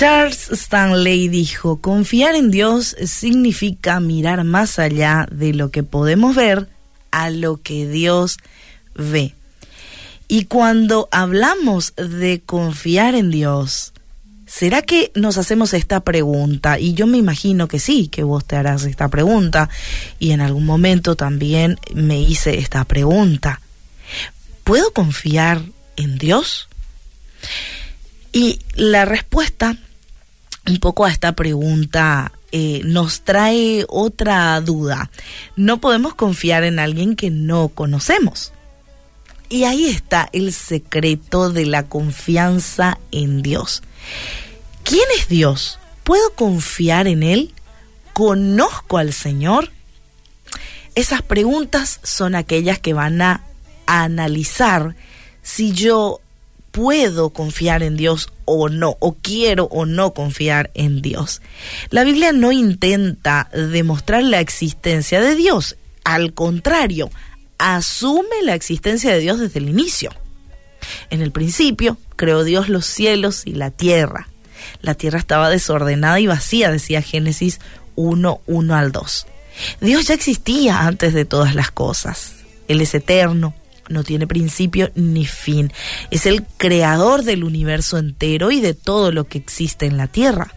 Charles Stanley dijo, confiar en Dios significa mirar más allá de lo que podemos ver a lo que Dios ve. Y cuando hablamos de confiar en Dios, ¿será que nos hacemos esta pregunta? Y yo me imagino que sí, que vos te harás esta pregunta. Y en algún momento también me hice esta pregunta. ¿Puedo confiar en Dios? Y la respuesta un poco a esta pregunta eh, nos trae otra duda. No podemos confiar en alguien que no conocemos. Y ahí está el secreto de la confianza en Dios. ¿Quién es Dios? ¿Puedo confiar en Él? ¿Conozco al Señor? Esas preguntas son aquellas que van a analizar si yo puedo confiar en Dios o no, o quiero o no confiar en Dios. La Biblia no intenta demostrar la existencia de Dios, al contrario, asume la existencia de Dios desde el inicio. En el principio creó Dios los cielos y la tierra. La tierra estaba desordenada y vacía, decía Génesis 1, 1 al 2. Dios ya existía antes de todas las cosas. Él es eterno, no tiene principio ni fin. Es el creador del universo entero y de todo lo que existe en la tierra.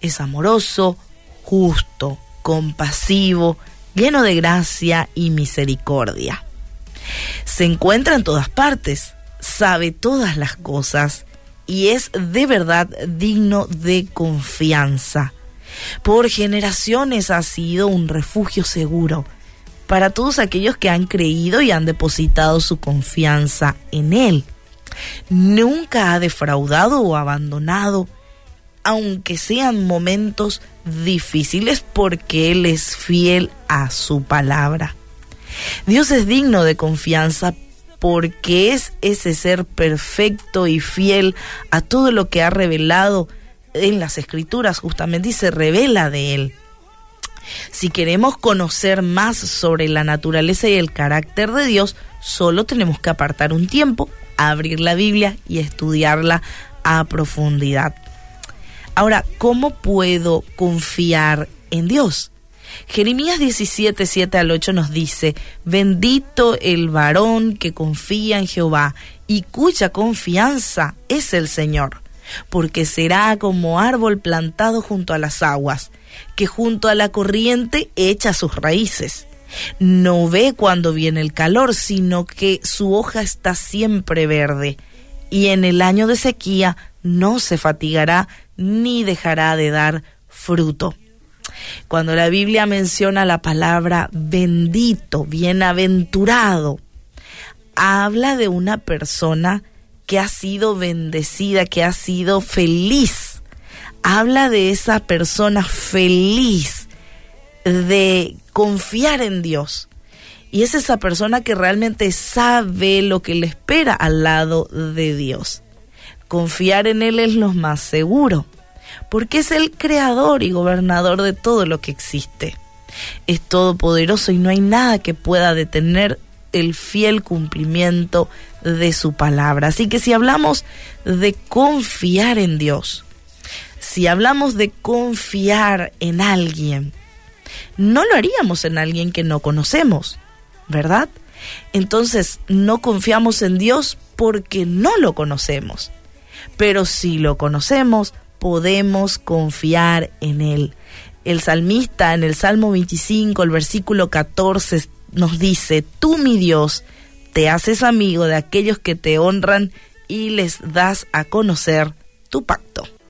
Es amoroso, justo, compasivo, lleno de gracia y misericordia. Se encuentra en todas partes, sabe todas las cosas y es de verdad digno de confianza. Por generaciones ha sido un refugio seguro para todos aquellos que han creído y han depositado su confianza en Él. Nunca ha defraudado o abandonado, aunque sean momentos difíciles, porque Él es fiel a su palabra. Dios es digno de confianza porque es ese ser perfecto y fiel a todo lo que ha revelado en las escrituras justamente y se revela de Él. Si queremos conocer más sobre la naturaleza y el carácter de Dios, solo tenemos que apartar un tiempo, abrir la Biblia y estudiarla a profundidad. Ahora, ¿cómo puedo confiar en Dios? Jeremías 17, 7 al 8 nos dice, bendito el varón que confía en Jehová y cuya confianza es el Señor, porque será como árbol plantado junto a las aguas que junto a la corriente echa sus raíces. No ve cuando viene el calor, sino que su hoja está siempre verde, y en el año de sequía no se fatigará ni dejará de dar fruto. Cuando la Biblia menciona la palabra bendito, bienaventurado, habla de una persona que ha sido bendecida, que ha sido feliz habla de esa persona feliz de confiar en Dios. Y es esa persona que realmente sabe lo que le espera al lado de Dios. Confiar en Él es lo más seguro, porque es el creador y gobernador de todo lo que existe. Es todopoderoso y no hay nada que pueda detener el fiel cumplimiento de su palabra. Así que si hablamos de confiar en Dios, si hablamos de confiar en alguien, no lo haríamos en alguien que no conocemos, ¿verdad? Entonces no confiamos en Dios porque no lo conocemos. Pero si lo conocemos, podemos confiar en Él. El salmista en el Salmo 25, el versículo 14, nos dice, tú mi Dios, te haces amigo de aquellos que te honran y les das a conocer tu pacto.